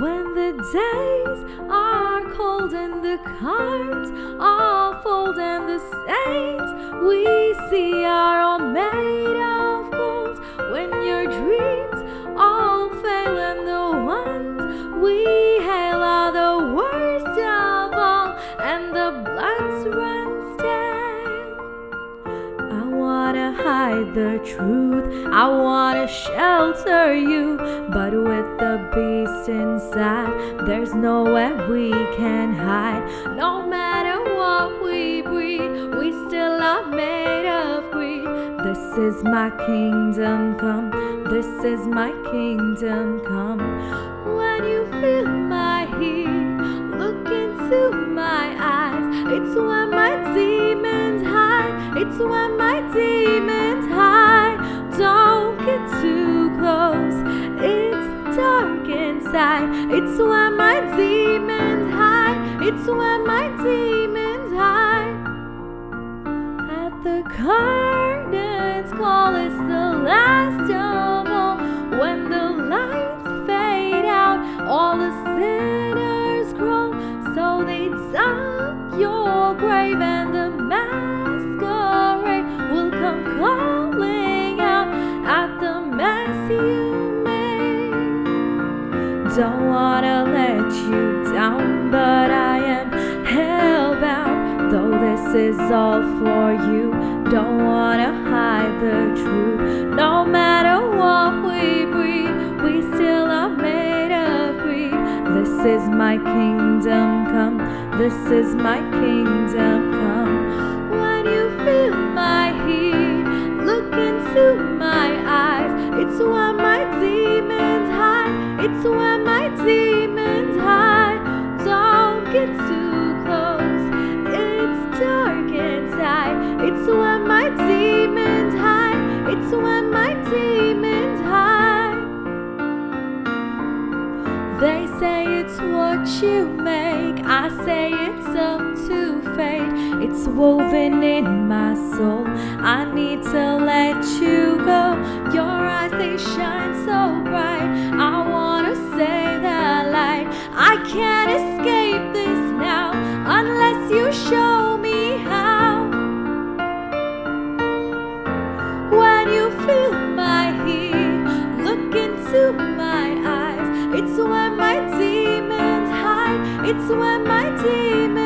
When the days are cold and the cards are fold and the saints we see are all made of gold. When your dreams all fail and the ones we hail are the worst of all and the blood runs hide the truth, I wanna shelter you, but with the beast inside, there's nowhere we can hide. No matter what we breed, we still are made of greed. This is my kingdom come, this is my kingdom come. It's when my demons hide. Don't get too close, it's dark inside. It's when my demons hide, it's when my demons hide. At the curtains call, it's the last of all. When the lights fade out, all the sinners crawl. So they dug your grave, and the Don't wanna let you down, but I am hellbound. Though this is all for you, don't wanna hide the truth. No matter what we breed, we still are made of greed. This is my kingdom come, this is my kingdom come. When you feel my heat, look into my eyes. It's when my demons it's when my demons hide. Don't get too close, it's dark inside. It's when my demons hide, it's when my demons hide. They say it's what you make, I say it's up to fate. It's woven in my soul. I need to let you go. Your eyes, they shine so bright. I I can't escape this now unless you show me how. When you feel my heat, look into my eyes. It's when my demons hide. It's when my demons.